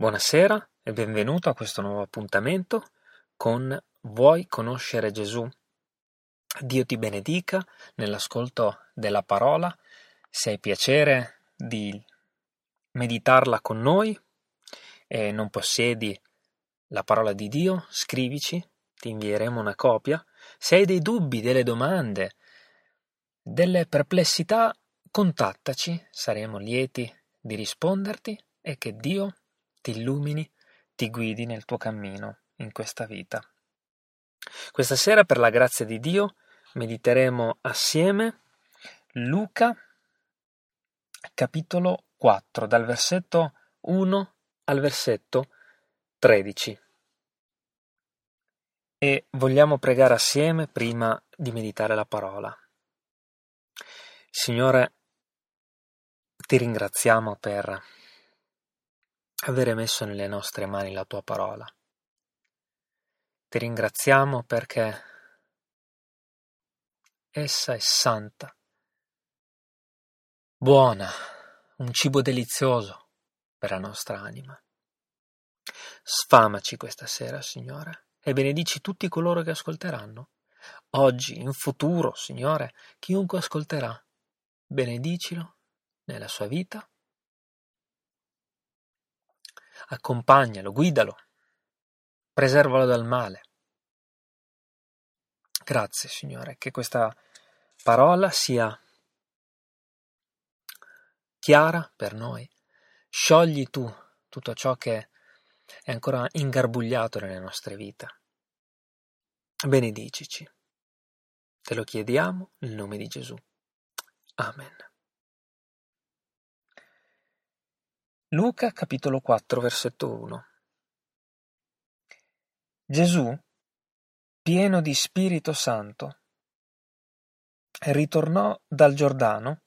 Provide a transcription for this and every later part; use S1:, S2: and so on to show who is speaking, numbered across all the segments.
S1: Buonasera e benvenuto a questo nuovo appuntamento con Vuoi conoscere Gesù? Dio ti benedica nell'ascolto della parola. Se hai piacere di meditarla con noi e non possiedi la parola di Dio, scrivici, ti invieremo una copia. Se hai dei dubbi, delle domande, delle perplessità, contattaci, saremo lieti di risponderti e che Dio ti illumini, ti guidi nel tuo cammino in questa vita. Questa sera, per la grazia di Dio, mediteremo assieme Luca capitolo 4, dal versetto 1 al versetto 13. E vogliamo pregare assieme prima di meditare la parola. Signore, ti ringraziamo per avere messo nelle nostre mani la tua parola. Ti ringraziamo perché essa è santa, buona, un cibo delizioso per la nostra anima. Sfamaci questa sera, Signore, e benedici tutti coloro che ascolteranno. Oggi, in futuro, Signore, chiunque ascolterà, benedicilo nella sua vita accompagnalo, guidalo, preservalo dal male. Grazie Signore, che questa parola sia chiara per noi. Sciogli tu tutto ciò che è ancora ingarbugliato nelle nostre vite. Benedicici. Te lo chiediamo nel nome di Gesù. Amen. Luca capitolo 4 versetto 1 Gesù, pieno di Spirito Santo, ritornò dal Giordano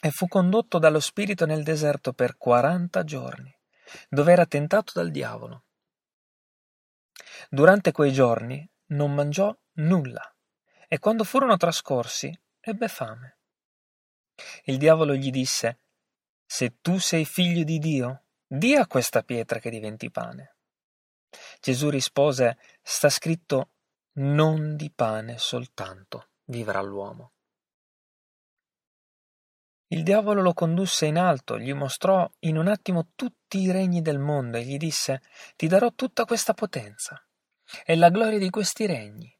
S1: e fu condotto dallo Spirito nel deserto per quaranta giorni, dove era tentato dal diavolo. Durante quei giorni non mangiò nulla e quando furono trascorsi ebbe fame. Il diavolo gli disse se tu sei figlio di Dio, di a questa pietra che diventi pane. Gesù rispose, sta scritto, non di pane soltanto vivrà l'uomo. Il diavolo lo condusse in alto, gli mostrò in un attimo tutti i regni del mondo e gli disse, ti darò tutta questa potenza e la gloria di questi regni,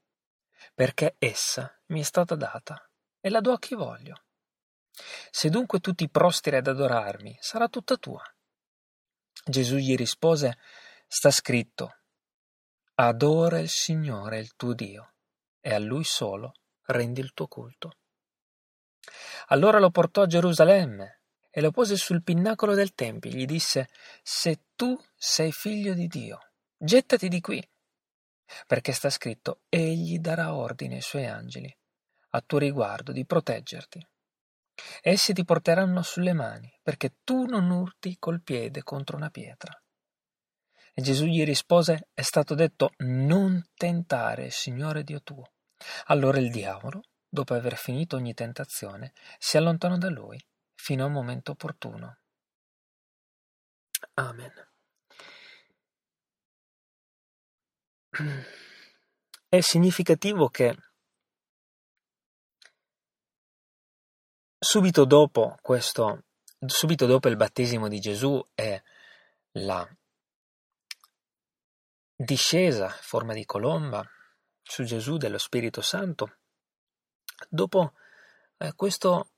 S1: perché essa mi è stata data e la do a chi voglio. Se dunque tu ti prostri ad adorarmi, sarà tutta tua. Gesù gli rispose, sta scritto, adora il Signore il tuo Dio, e a Lui solo rendi il tuo culto. Allora lo portò a Gerusalemme e lo pose sul pinnacolo del Tempio e gli disse, se tu sei figlio di Dio, gettati di qui, perché sta scritto, egli darà ordine ai suoi angeli a tuo riguardo di proteggerti Essi ti porteranno sulle mani, perché tu non urti col piede contro una pietra. E Gesù gli rispose, è stato detto, non tentare il Signore Dio tuo. Allora il diavolo, dopo aver finito ogni tentazione, si allontanò da lui fino al momento opportuno. Amen. È significativo che Subito dopo questo, subito dopo il battesimo di Gesù e la discesa in forma di colomba su Gesù dello Spirito Santo, dopo eh, questo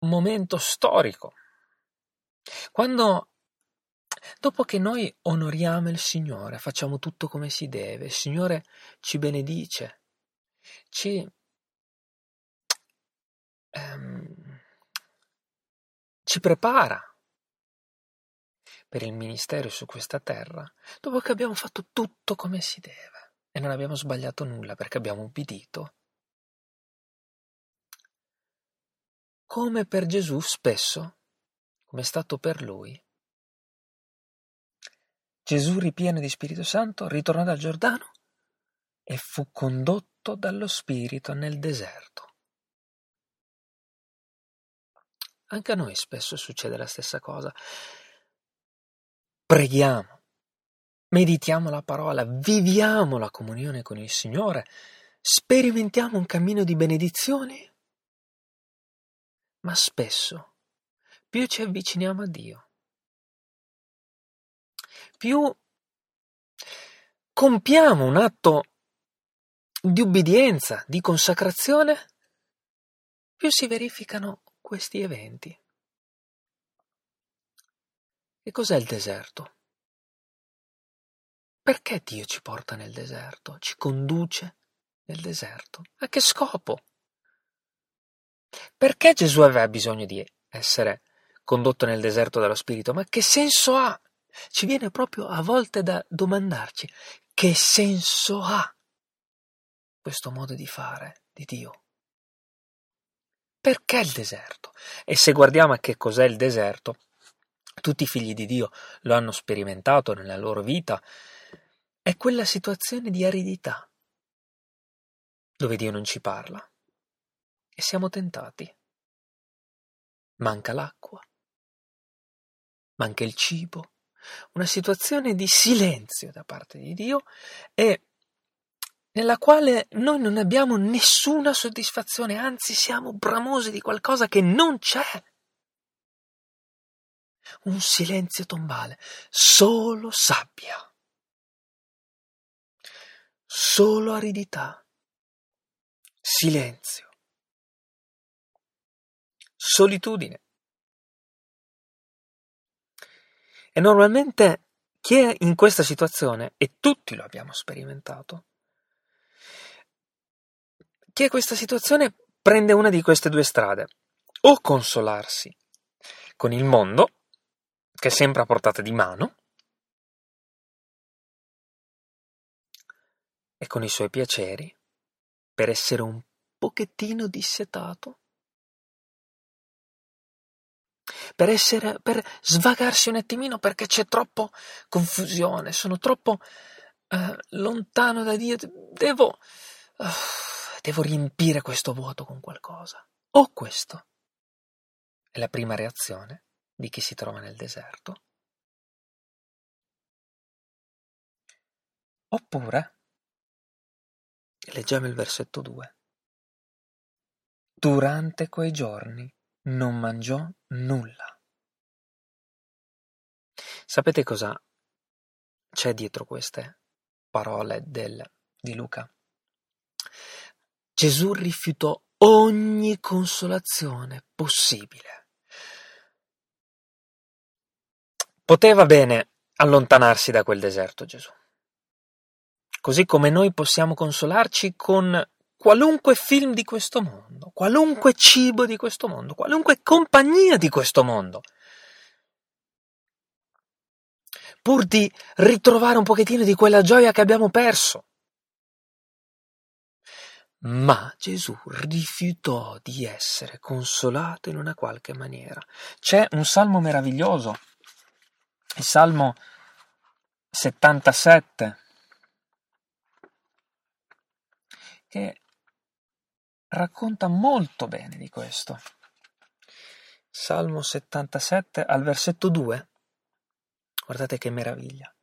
S1: momento storico, quando dopo che noi onoriamo il Signore, facciamo tutto come si deve, il Signore ci benedice, ci ehm, ci prepara per il ministero su questa terra, dopo che abbiamo fatto tutto come si deve e non abbiamo sbagliato nulla perché abbiamo ubbidito. Come per Gesù spesso, come è stato per lui. Gesù, ripieno di Spirito Santo, ritornò dal Giordano e fu condotto dallo Spirito nel deserto. Anche a noi spesso succede la stessa cosa. preghiamo, meditiamo la parola, viviamo la comunione con il Signore, sperimentiamo un cammino di benedizioni, ma spesso più ci avviciniamo a Dio, più compiamo un atto di ubbidienza, di consacrazione, più si verificano questi eventi. E cos'è il deserto? Perché Dio ci porta nel deserto, ci conduce nel deserto? A che scopo? Perché Gesù aveva bisogno di essere condotto nel deserto dallo Spirito? Ma che senso ha? Ci viene proprio a volte da domandarci che senso ha questo modo di fare di Dio? Perché il deserto? E se guardiamo a che cos'è il deserto, tutti i figli di Dio lo hanno sperimentato nella loro vita, è quella situazione di aridità dove Dio non ci parla e siamo tentati. Manca l'acqua, manca il cibo, una situazione di silenzio da parte di Dio e nella quale noi non abbiamo nessuna soddisfazione, anzi siamo bramosi di qualcosa che non c'è. Un silenzio tombale, solo sabbia, solo aridità, silenzio, solitudine. E normalmente chi è in questa situazione, e tutti lo abbiamo sperimentato, chi è questa situazione prende una di queste due strade, o consolarsi con il mondo, che è sempre a portata di mano, e con i suoi piaceri, per essere un pochettino dissetato, per, essere, per svagarsi un attimino perché c'è troppo confusione, sono troppo uh, lontano da Dio, devo, uh, devo riempire questo vuoto con qualcosa. O questo è la prima reazione di chi si trova nel deserto? Oppure, leggiamo il versetto 2, durante quei giorni non mangiò nulla. Sapete cosa c'è dietro queste parole del, di Luca? Gesù rifiutò ogni consolazione possibile Poteva bene allontanarsi da quel deserto Gesù. Così come noi possiamo consolarci con qualunque film di questo mondo, qualunque cibo di questo mondo, qualunque compagnia di questo mondo. Pur di ritrovare un pochettino di quella gioia che abbiamo perso. Ma Gesù rifiutò di essere consolato in una qualche maniera. C'è un salmo meraviglioso il Salmo 77, che racconta molto bene di questo. Salmo 77 al versetto 2. Guardate che meraviglia.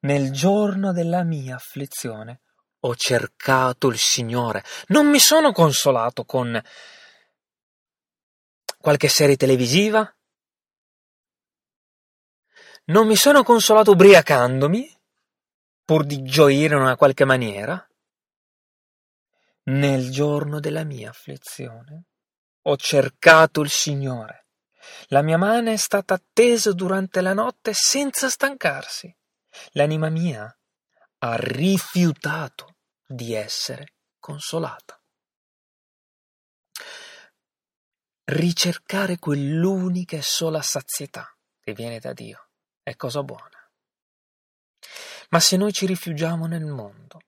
S1: Nel giorno della mia afflizione ho cercato il Signore. Non mi sono consolato con qualche serie televisiva, non mi sono consolato ubriacandomi, pur di gioire in una qualche maniera. Nel giorno della mia afflizione ho cercato il Signore. La mia mano è stata attesa durante la notte senza stancarsi. L'anima mia ha rifiutato di essere consolata. Ricercare quell'unica e sola sazietà che viene da Dio è cosa buona. Ma se noi ci rifugiamo nel mondo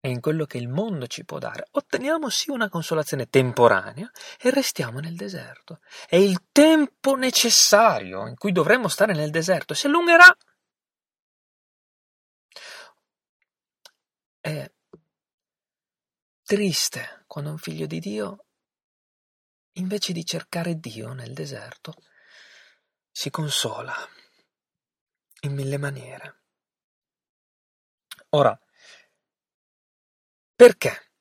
S1: e in quello che il mondo ci può dare, otteniamo sì una consolazione temporanea e restiamo nel deserto. E il tempo necessario in cui dovremmo stare nel deserto si allungherà. È triste quando un figlio di Dio, invece di cercare Dio nel deserto, si consola in mille maniere. Ora, perché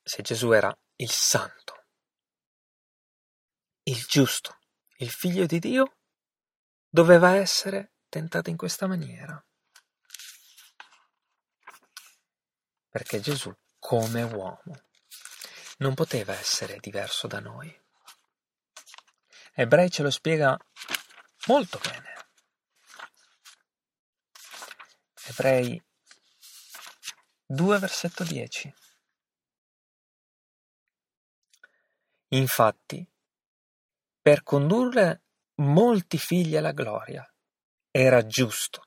S1: se Gesù era il santo, il giusto, il figlio di Dio, doveva essere tentato in questa maniera? Perché Gesù, come uomo, non poteva essere diverso da noi. Ebrei ce lo spiega molto bene. Ebrei 2 versetto 10. Infatti, per condurre molti figli alla gloria, era giusto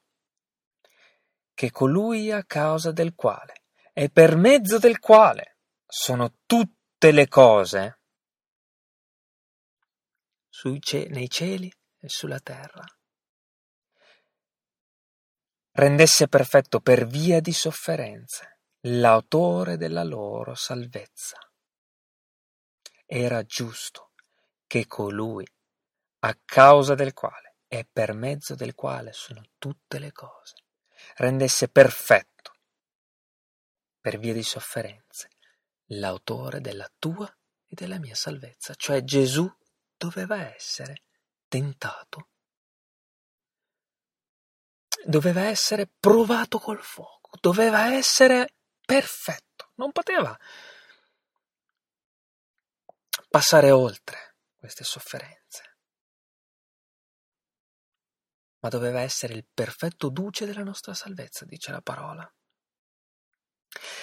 S1: che colui a causa del quale e per mezzo del quale sono tutte le cose ce- nei cieli e sulla terra. Rendesse perfetto per via di sofferenze l'autore della loro salvezza. Era giusto che colui, a causa del quale e per mezzo del quale sono tutte le cose, rendesse perfetto per via di sofferenze l'autore della tua e della mia salvezza, cioè Gesù doveva essere tentato, doveva essere provato col fuoco, doveva essere perfetto, non poteva passare oltre queste sofferenze, ma doveva essere il perfetto duce della nostra salvezza, dice la parola.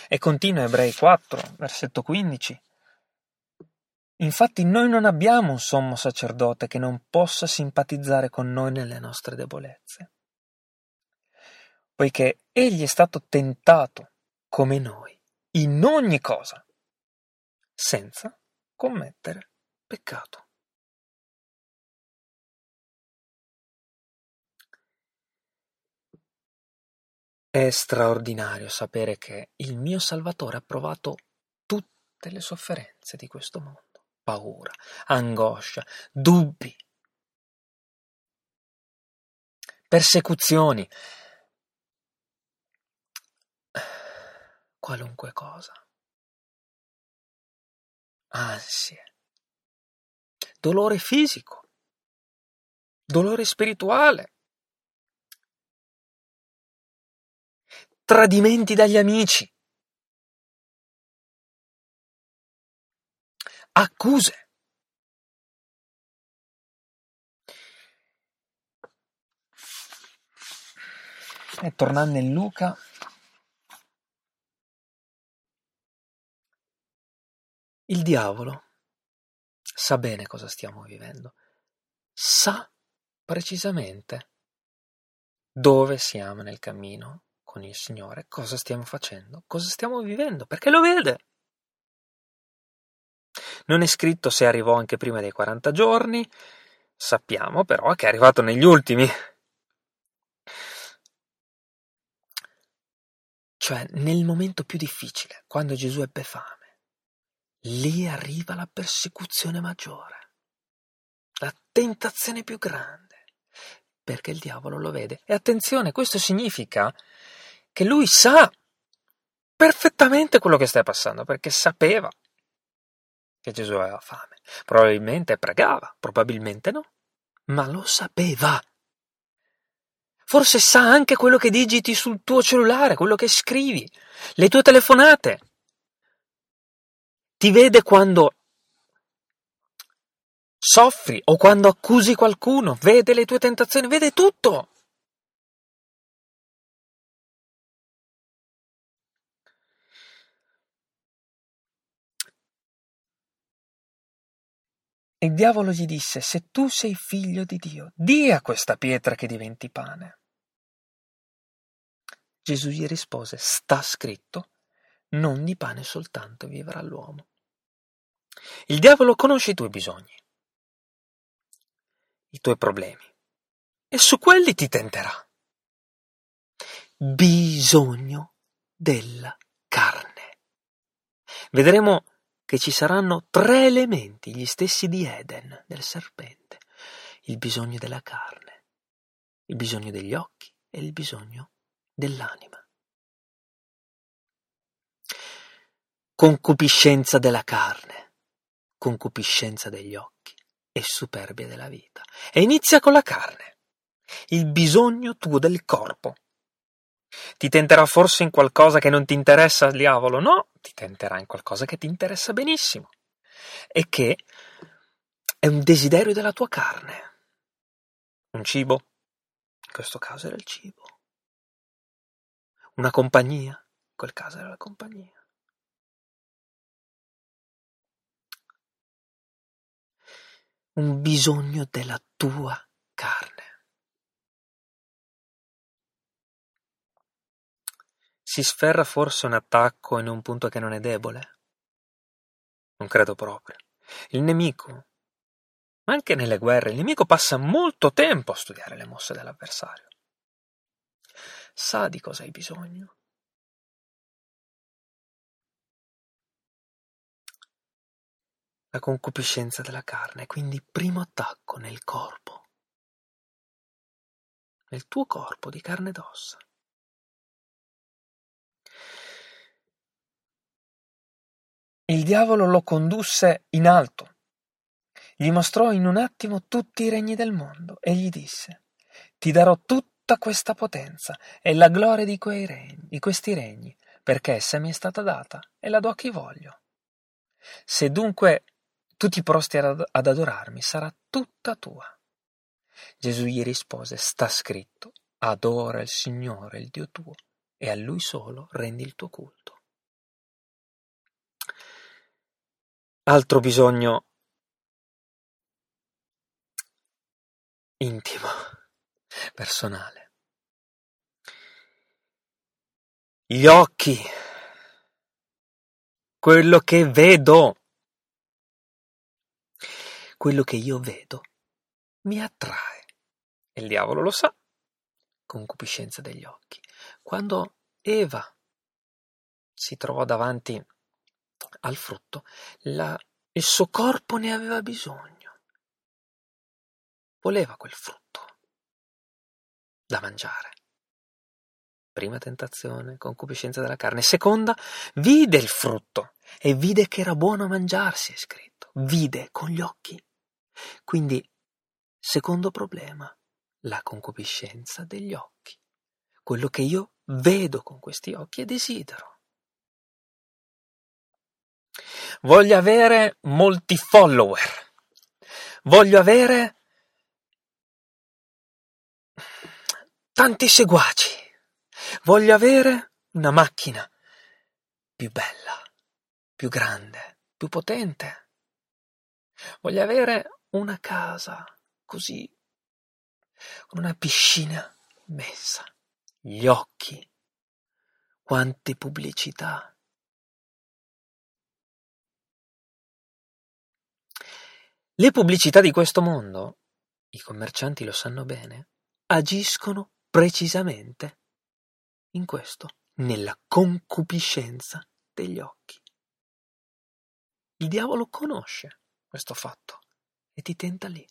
S1: E continua Ebrei 4, versetto 15. Infatti noi non abbiamo un sommo sacerdote che non possa simpatizzare con noi nelle nostre debolezze, poiché egli è stato tentato come noi in ogni cosa, senza commettere peccato. È straordinario sapere che il mio Salvatore ha provato tutte le sofferenze di questo mondo, paura, angoscia, dubbi, persecuzioni, qualunque cosa, ansie, dolore fisico, dolore spirituale, tradimenti dagli amici, accuse. E tornando in Luca, il diavolo sa bene cosa stiamo vivendo, sa precisamente dove siamo nel cammino con il Signore cosa stiamo facendo, cosa stiamo vivendo, perché lo vede. Non è scritto se arrivò anche prima dei 40 giorni, sappiamo però che è arrivato negli ultimi. Cioè nel momento più difficile, quando Gesù ebbe fame, lì arriva la persecuzione maggiore, la tentazione più grande, perché il diavolo lo vede. E attenzione, questo significa che lui sa perfettamente quello che sta passando, perché sapeva che Gesù aveva fame. Probabilmente pregava, probabilmente no, ma lo sapeva. Forse sa anche quello che digiti sul tuo cellulare, quello che scrivi, le tue telefonate. Ti vede quando soffri o quando accusi qualcuno, vede le tue tentazioni, vede tutto. Il diavolo gli disse, se tu sei figlio di Dio, di a questa pietra che diventi pane. Gesù gli rispose, sta scritto, non di pane soltanto vivrà l'uomo. Il diavolo conosce i tuoi bisogni, i tuoi problemi, e su quelli ti tenterà. Bisogno della carne. Vedremo che ci saranno tre elementi, gli stessi di Eden, del serpente, il bisogno della carne, il bisogno degli occhi e il bisogno dell'anima. Concupiscenza della carne, concupiscenza degli occhi e superbia della vita. E inizia con la carne, il bisogno tuo del corpo. Ti tenterà forse in qualcosa che non ti interessa al diavolo? No, ti tenterà in qualcosa che ti interessa benissimo e che è un desiderio della tua carne. Un cibo? In questo caso era il cibo. Una compagnia? In quel caso era la compagnia. Un bisogno della tua carne. Si sferra forse un attacco in un punto che non è debole? Non credo proprio. Il nemico ma anche nelle guerre il nemico passa molto tempo a studiare le mosse dell'avversario. Sa di cosa hai bisogno. La concupiscenza della carne, quindi primo attacco nel corpo, nel tuo corpo di carne ed ossa. Il diavolo lo condusse in alto gli mostrò in un attimo tutti i regni del mondo e gli disse: Ti darò tutta questa potenza e la gloria di, regni, di questi regni, perché essa mi è stata data e la do a chi voglio. Se dunque tu ti prosti ad adorarmi, sarà tutta tua. Gesù gli rispose: Sta scritto, adora il Signore, il Dio tuo, e a Lui solo rendi il tuo culto. Altro bisogno intimo, personale. Gli occhi, quello che vedo, quello che io vedo mi attrae. E il diavolo lo sa, concupiscenza degli occhi. Quando Eva si trovò davanti al frutto, la, il suo corpo ne aveva bisogno voleva quel frutto da mangiare. Prima tentazione, concupiscenza della carne. Seconda, vide il frutto e vide che era buono mangiarsi, è scritto. Vide con gli occhi. Quindi, secondo problema, la concupiscenza degli occhi. Quello che io vedo con questi occhi e desidero. Voglio avere molti follower. Voglio avere tanti seguaci. Voglio avere una macchina più bella, più grande, più potente. Voglio avere una casa così, con una piscina immensa, gli occhi, quante pubblicità. Le pubblicità di questo mondo, i commercianti lo sanno bene, agiscono precisamente in questo, nella concupiscenza degli occhi. Il diavolo conosce questo fatto e ti tenta lì,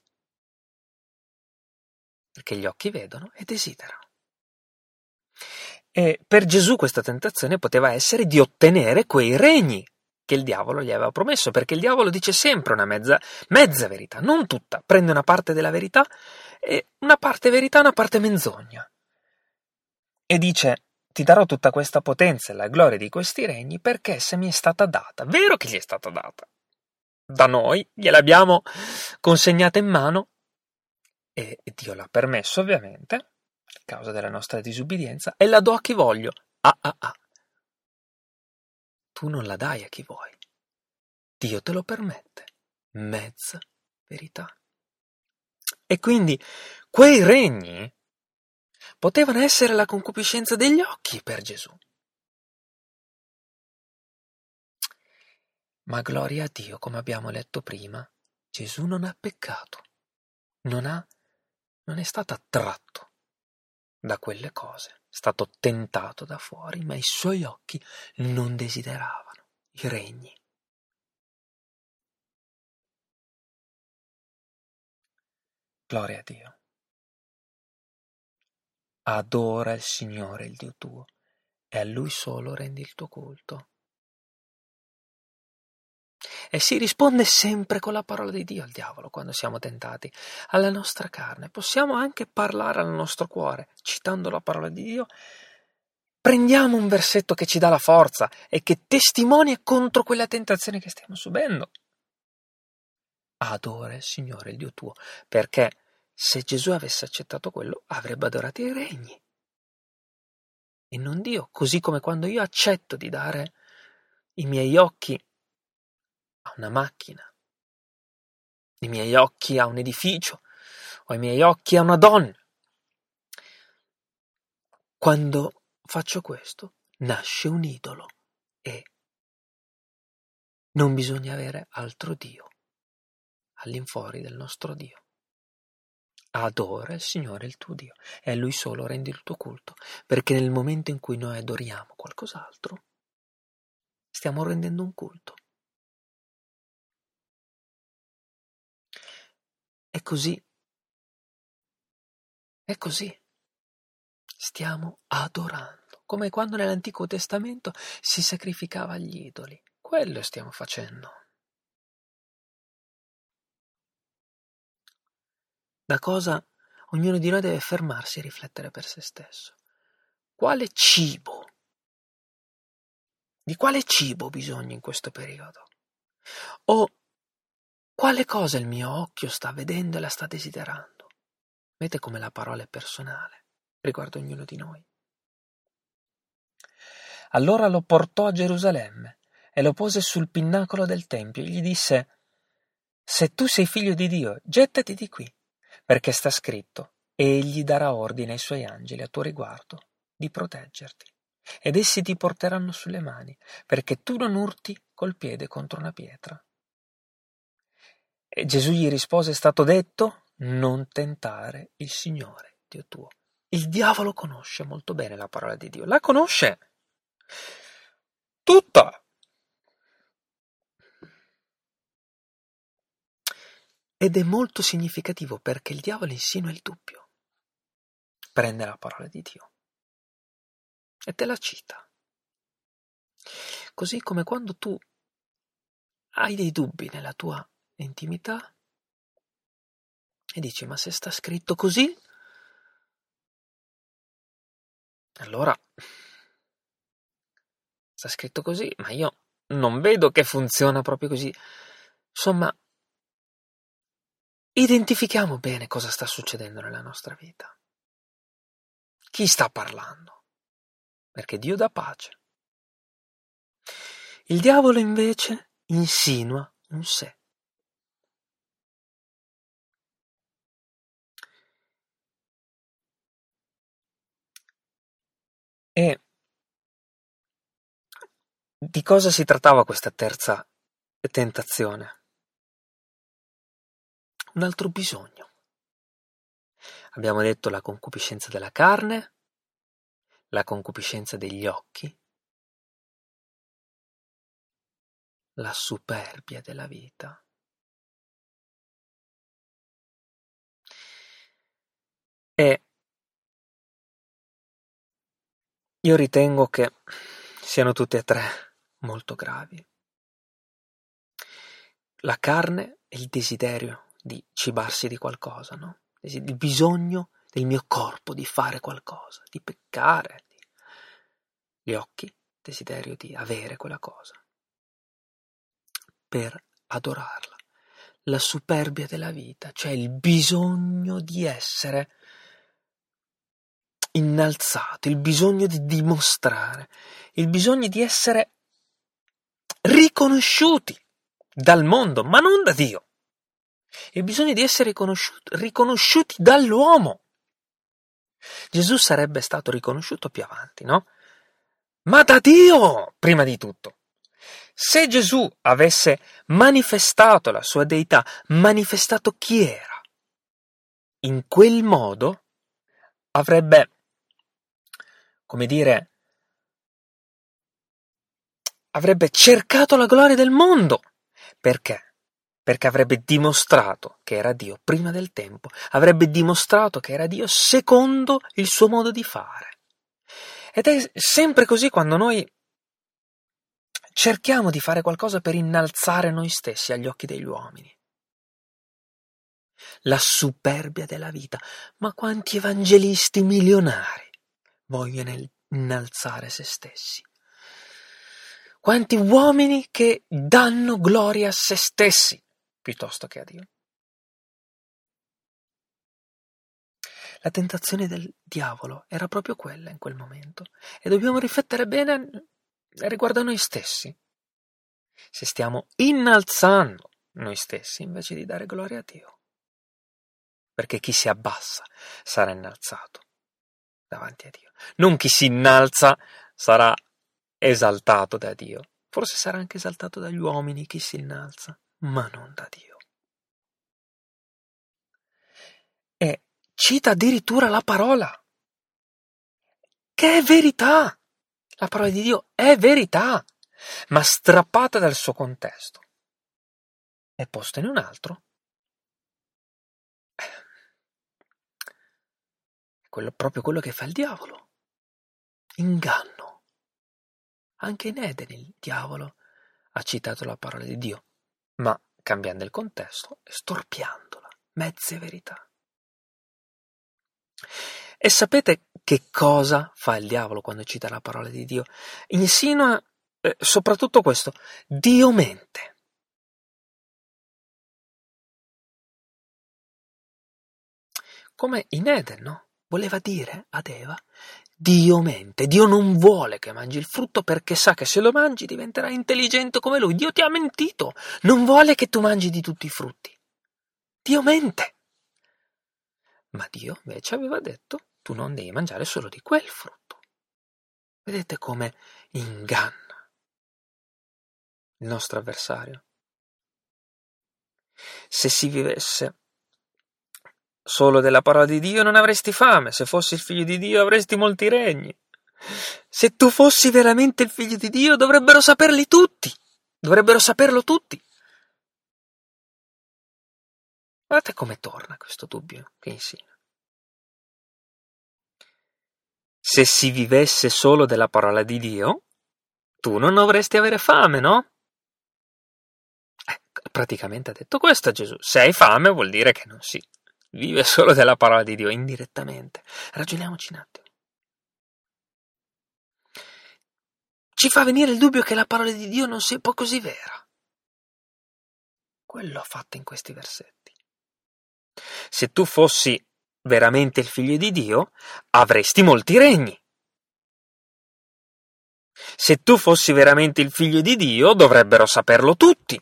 S1: perché gli occhi vedono e desiderano. E per Gesù questa tentazione poteva essere di ottenere quei regni che il diavolo gli aveva promesso, perché il diavolo dice sempre una mezza, mezza verità, non tutta, prende una parte della verità e una parte verità, una parte menzogna. E dice, ti darò tutta questa potenza e la gloria di questi regni perché essa mi è stata data. Vero che gli è stata data. Da noi gliel'abbiamo consegnata in mano e Dio l'ha permesso ovviamente, a causa della nostra disubbidienza, e la do a chi voglio. Ah ah ah tu non la dai a chi vuoi. Dio te lo permette. Mezza verità. E quindi quei regni potevano essere la concupiscenza degli occhi per Gesù. Ma gloria a Dio, come abbiamo letto prima, Gesù non ha peccato, non, ha, non è stato attratto da quelle cose, stato tentato da fuori, ma i suoi occhi non desideravano i regni. Gloria a Dio. adora il Signore il Dio tuo e a Lui solo rendi il tuo culto. E si risponde sempre con la parola di Dio al diavolo quando siamo tentati, alla nostra carne. Possiamo anche parlare al nostro cuore, citando la parola di Dio. Prendiamo un versetto che ci dà la forza e che testimonia contro quella tentazione che stiamo subendo. Adora il Signore, il Dio tuo, perché se Gesù avesse accettato quello, avrebbe adorato i regni e non Dio, così come quando io accetto di dare i miei occhi a una macchina, i miei occhi a un edificio, o i miei occhi a una donna. Quando faccio questo, nasce un idolo e non bisogna avere altro Dio all'infuori del nostro Dio. Adora il Signore il tuo Dio e a Lui solo rendi il tuo culto, perché nel momento in cui noi adoriamo qualcos'altro, stiamo rendendo un culto. È così. È così. Stiamo adorando, come quando nell'Antico Testamento si sacrificava agli idoli. Quello stiamo facendo. Da cosa ognuno di noi deve fermarsi e riflettere per se stesso. Quale cibo? Di quale cibo ho bisogno in questo periodo? O quale cosa il mio occhio sta vedendo e la sta desiderando? Vedete come la parola è personale riguardo ognuno di noi. Allora lo portò a Gerusalemme e lo pose sul pinnacolo del Tempio e gli disse, Se tu sei figlio di Dio, gettati di qui perché sta scritto, egli darà ordine ai suoi angeli a tuo riguardo di proteggerti, ed essi ti porteranno sulle mani, perché tu non urti col piede contro una pietra. E Gesù gli rispose, è stato detto, non tentare il Signore, Dio tuo. Il diavolo conosce molto bene la parola di Dio, la conosce tutta. Ed è molto significativo perché il diavolo insinua il dubbio. Prende la parola di Dio e te la cita. Così come quando tu hai dei dubbi nella tua intimità e dici ma se sta scritto così, allora sta scritto così, ma io non vedo che funziona proprio così. Insomma, Identifichiamo bene cosa sta succedendo nella nostra vita. Chi sta parlando? Perché Dio dà pace. Il diavolo invece insinua un sé. E di cosa si trattava questa terza tentazione? un altro bisogno. Abbiamo detto la concupiscenza della carne, la concupiscenza degli occhi, la superbia della vita. E io ritengo che siano tutte e tre molto gravi. La carne e il desiderio di cibarsi di qualcosa, no? il bisogno del mio corpo di fare qualcosa, di peccare. Gli occhi, desiderio di avere quella cosa, per adorarla. La superbia della vita, cioè il bisogno di essere innalzato, il bisogno di dimostrare, il bisogno di essere riconosciuti dal mondo, ma non da Dio il bisogno di essere riconosciuti dall'uomo. Gesù sarebbe stato riconosciuto più avanti, no? Ma da Dio, prima di tutto. Se Gesù avesse manifestato la sua deità, manifestato chi era, in quel modo avrebbe, come dire, avrebbe cercato la gloria del mondo. Perché? perché avrebbe dimostrato che era Dio prima del tempo, avrebbe dimostrato che era Dio secondo il suo modo di fare. Ed è sempre così quando noi cerchiamo di fare qualcosa per innalzare noi stessi agli occhi degli uomini. La superbia della vita. Ma quanti evangelisti milionari vogliono innalzare se stessi? Quanti uomini che danno gloria a se stessi piuttosto che a Dio. La tentazione del diavolo era proprio quella in quel momento e dobbiamo riflettere bene riguardo a noi stessi. Se stiamo innalzando noi stessi invece di dare gloria a Dio. Perché chi si abbassa sarà innalzato davanti a Dio. Non chi si innalza sarà esaltato da Dio. Forse sarà anche esaltato dagli uomini chi si innalza ma non da Dio. E cita addirittura la parola, che è verità. La parola di Dio è verità, ma strappata dal suo contesto e posta in un altro. Quello, proprio quello che fa il diavolo. Inganno. Anche in Eden il diavolo ha citato la parola di Dio ma cambiando il contesto e storpiandola, mezze verità. E sapete che cosa fa il diavolo quando cita la parola di Dio? Insinua eh, soprattutto questo, Dio mente. Come in Eden, no? Voleva dire ad Eva, Dio mente, Dio non vuole che mangi il frutto perché sa che se lo mangi diventerai intelligente come lui. Dio ti ha mentito, non vuole che tu mangi di tutti i frutti. Dio mente. Ma Dio invece aveva detto, tu non devi mangiare solo di quel frutto. Vedete come inganna il nostro avversario. Se si vivesse Solo della parola di Dio non avresti fame, se fossi il figlio di Dio avresti molti regni. Se tu fossi veramente il figlio di Dio dovrebbero saperli tutti, dovrebbero saperlo tutti. Guardate come torna questo dubbio che insina. Se si vivesse solo della parola di Dio, tu non dovresti avere fame, no? Eh, praticamente ha detto questo a Gesù. Se hai fame vuol dire che non si vive solo della parola di Dio indirettamente. Ragioniamoci un attimo. Ci fa venire il dubbio che la parola di Dio non sia poi così vera. Quello ha fatto in questi versetti. Se tu fossi veramente il figlio di Dio, avresti molti regni. Se tu fossi veramente il figlio di Dio, dovrebbero saperlo tutti.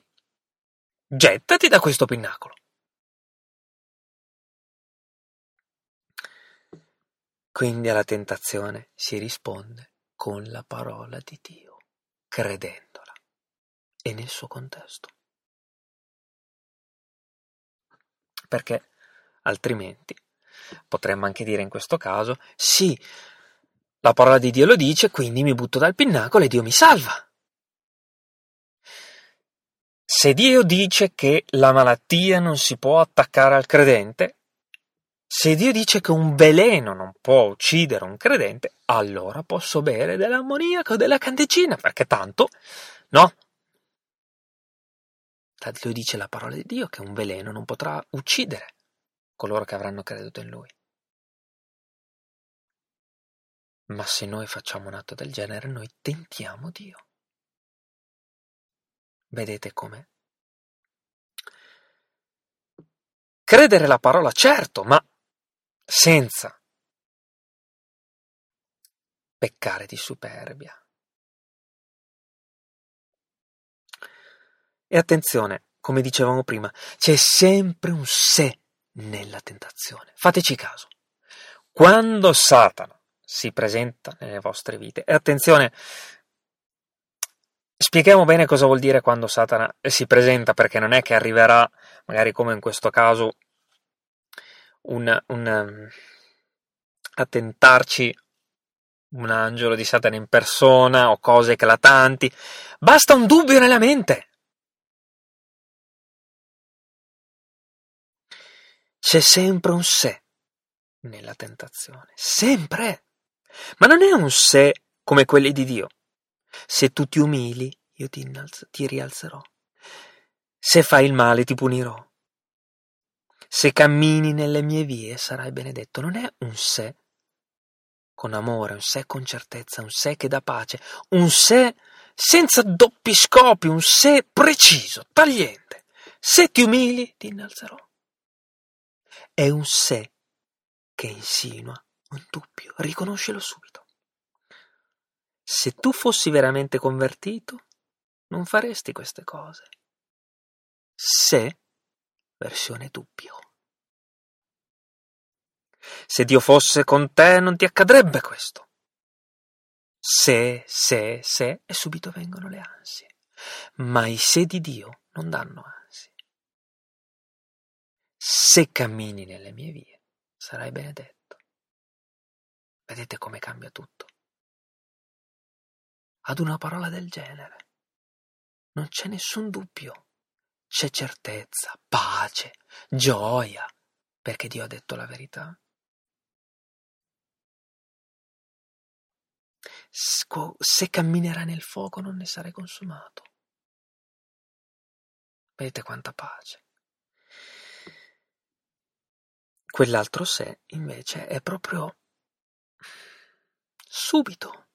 S1: Gettati da questo pinnacolo. Quindi alla tentazione si risponde con la parola di Dio, credendola e nel suo contesto. Perché altrimenti potremmo anche dire in questo caso, sì, la parola di Dio lo dice, quindi mi butto dal pinnacolo e Dio mi salva. Se Dio dice che la malattia non si può attaccare al credente, se Dio dice che un veleno non può uccidere un credente, allora posso bere dell'ammoniaco o della candeggina, perché tanto, no? Lo dice la parola di Dio che un veleno non potrà uccidere coloro che avranno creduto in Lui. Ma se noi facciamo un atto del genere, noi tentiamo Dio. Vedete come? Credere la parola, certo, ma senza peccare di superbia. E attenzione, come dicevamo prima, c'è sempre un se nella tentazione. Fateci caso. Quando Satana si presenta nelle vostre vite, e attenzione, spieghiamo bene cosa vuol dire quando Satana si presenta, perché non è che arriverà, magari come in questo caso, un, un, um, a tentarci un angelo di Satana in persona o cose eclatanti. Basta un dubbio nella mente. c'è sempre un se nella tentazione, sempre. Ma non è un se come quelli di Dio. Se tu ti umili, io ti, innalzo, ti rialzerò. Se fai il male, ti punirò. Se cammini nelle mie vie, sarai benedetto. Non è un se con amore, un se con certezza, un se che dà pace, un se senza doppi scopi, un se preciso, tagliente. Se ti umili, ti innalzerò. È un se che insinua un dubbio, riconoscelo subito. Se tu fossi veramente convertito, non faresti queste cose. Se, versione dubbio. Se Dio fosse con te non ti accadrebbe questo. Se, se, se, e subito vengono le ansie. Ma i se di Dio non danno ansie. Se cammini nelle mie vie, sarai benedetto. Vedete come cambia tutto. Ad una parola del genere non c'è nessun dubbio, c'è certezza, pace, gioia, perché Dio ha detto la verità. Se camminerai nel fuoco non ne sarai consumato. Vedete quanta pace. Quell'altro sé, invece, è proprio subito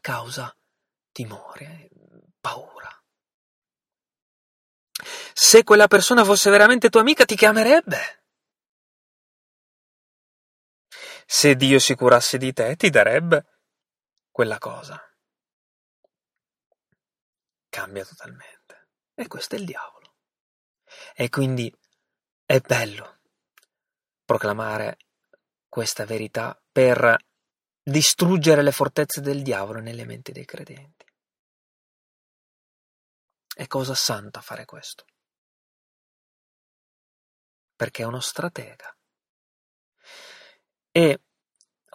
S1: causa timore, paura. Se quella persona fosse veramente tua amica, ti chiamerebbe. Se Dio si curasse di te, ti darebbe quella cosa. Cambia totalmente. E questo è il diavolo. E quindi è bello proclamare questa verità per distruggere le fortezze del diavolo nelle menti dei credenti. È cosa santa fare questo. Perché è uno stratega. E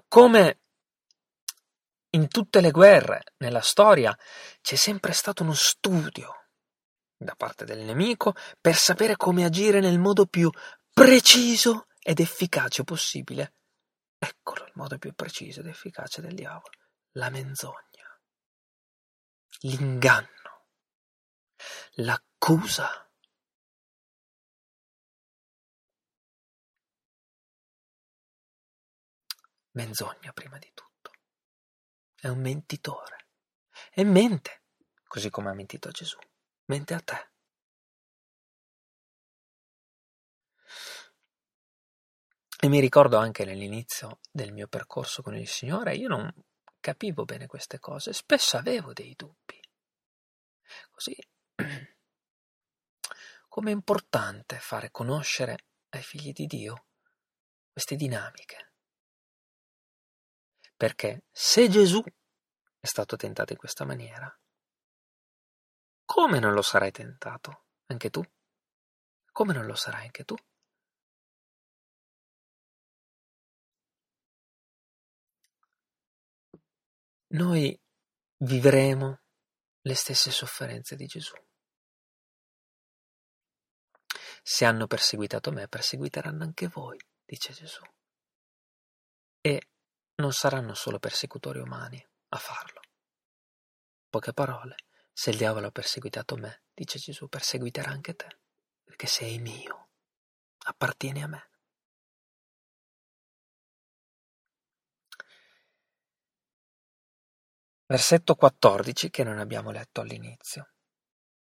S1: come in tutte le guerre nella storia c'è sempre stato uno studio da parte del nemico per sapere come agire nel modo più preciso ed efficace possibile. Eccolo il modo più preciso ed efficace del diavolo, la menzogna, l'inganno, l'accusa. Menzogna prima di tutto. È un mentitore. E mente, così come ha mentito a Gesù. Mente a te. E mi ricordo anche nell'inizio del mio percorso con il Signore, io non capivo bene queste cose, spesso avevo dei dubbi. Così, come è importante fare conoscere ai figli di Dio queste dinamiche. Perché se Gesù è stato tentato in questa maniera, come non lo sarai tentato anche tu? Come non lo sarai anche tu? noi vivremo le stesse sofferenze di Gesù. Se hanno perseguitato me, perseguiteranno anche voi, dice Gesù. E non saranno solo persecutori umani a farlo. Poche parole, se il diavolo ha perseguitato me, dice Gesù, perseguiterà anche te, perché sei mio, appartieni a me. Versetto 14 che non abbiamo letto all'inizio.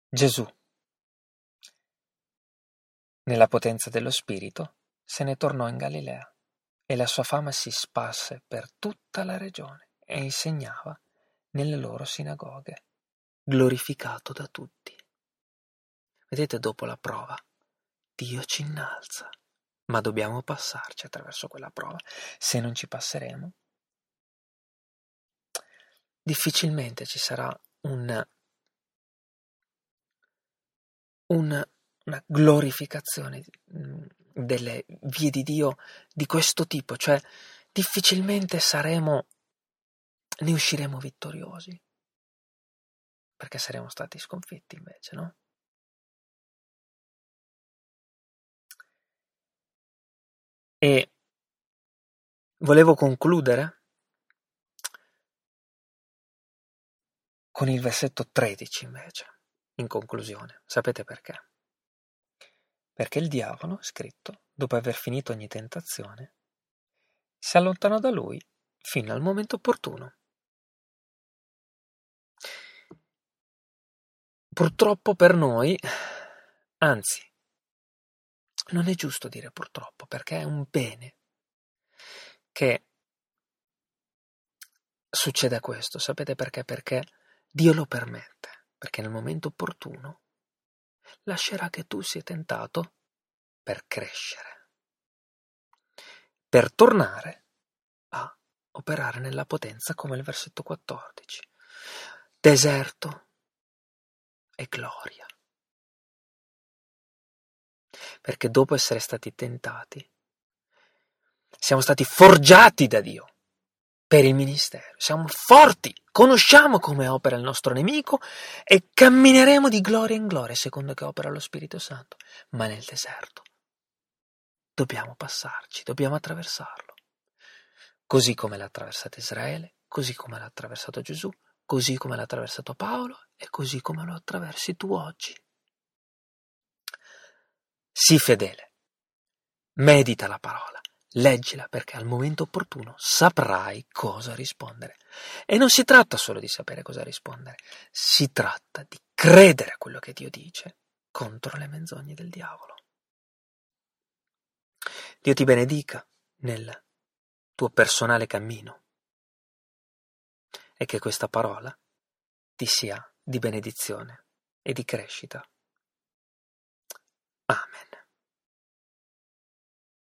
S1: Gesù, nella potenza dello Spirito, se ne tornò in Galilea e la sua fama si sparse per tutta la regione e insegnava nelle loro sinagoghe, glorificato da tutti. Vedete dopo la prova, Dio ci innalza, ma dobbiamo passarci attraverso quella prova. Se non ci passeremo, difficilmente ci sarà un, un, una glorificazione mm, delle vie di Dio di questo tipo, cioè difficilmente saremo, ne usciremo vittoriosi, perché saremo stati sconfitti invece, no? E volevo concludere con il versetto 13 invece, in conclusione. Sapete perché? Perché il diavolo, scritto, dopo aver finito ogni tentazione, si allontanò da lui fino al momento opportuno. Purtroppo per noi, anzi, non è giusto dire purtroppo, perché è un bene che succeda questo. Sapete perché? Perché Dio lo permette, perché nel momento opportuno lascerà che tu sia tentato per crescere, per tornare a operare nella potenza come il versetto 14. Deserto e gloria. Perché dopo essere stati tentati, siamo stati forgiati da Dio per il ministero, siamo forti, conosciamo come opera il nostro nemico e cammineremo di gloria in gloria secondo che opera lo Spirito Santo, ma nel deserto dobbiamo passarci, dobbiamo attraversarlo, così come l'ha attraversato Israele, così come l'ha attraversato Gesù, così come l'ha attraversato Paolo e così come lo attraversi tu oggi. Sii fedele. Medita la parola, leggila perché al momento opportuno saprai cosa rispondere. E non si tratta solo di sapere cosa rispondere, si tratta di credere a quello che Dio dice contro le menzogne del diavolo. Dio ti benedica nel tuo personale cammino e che questa parola ti sia di benedizione e di crescita. Amen.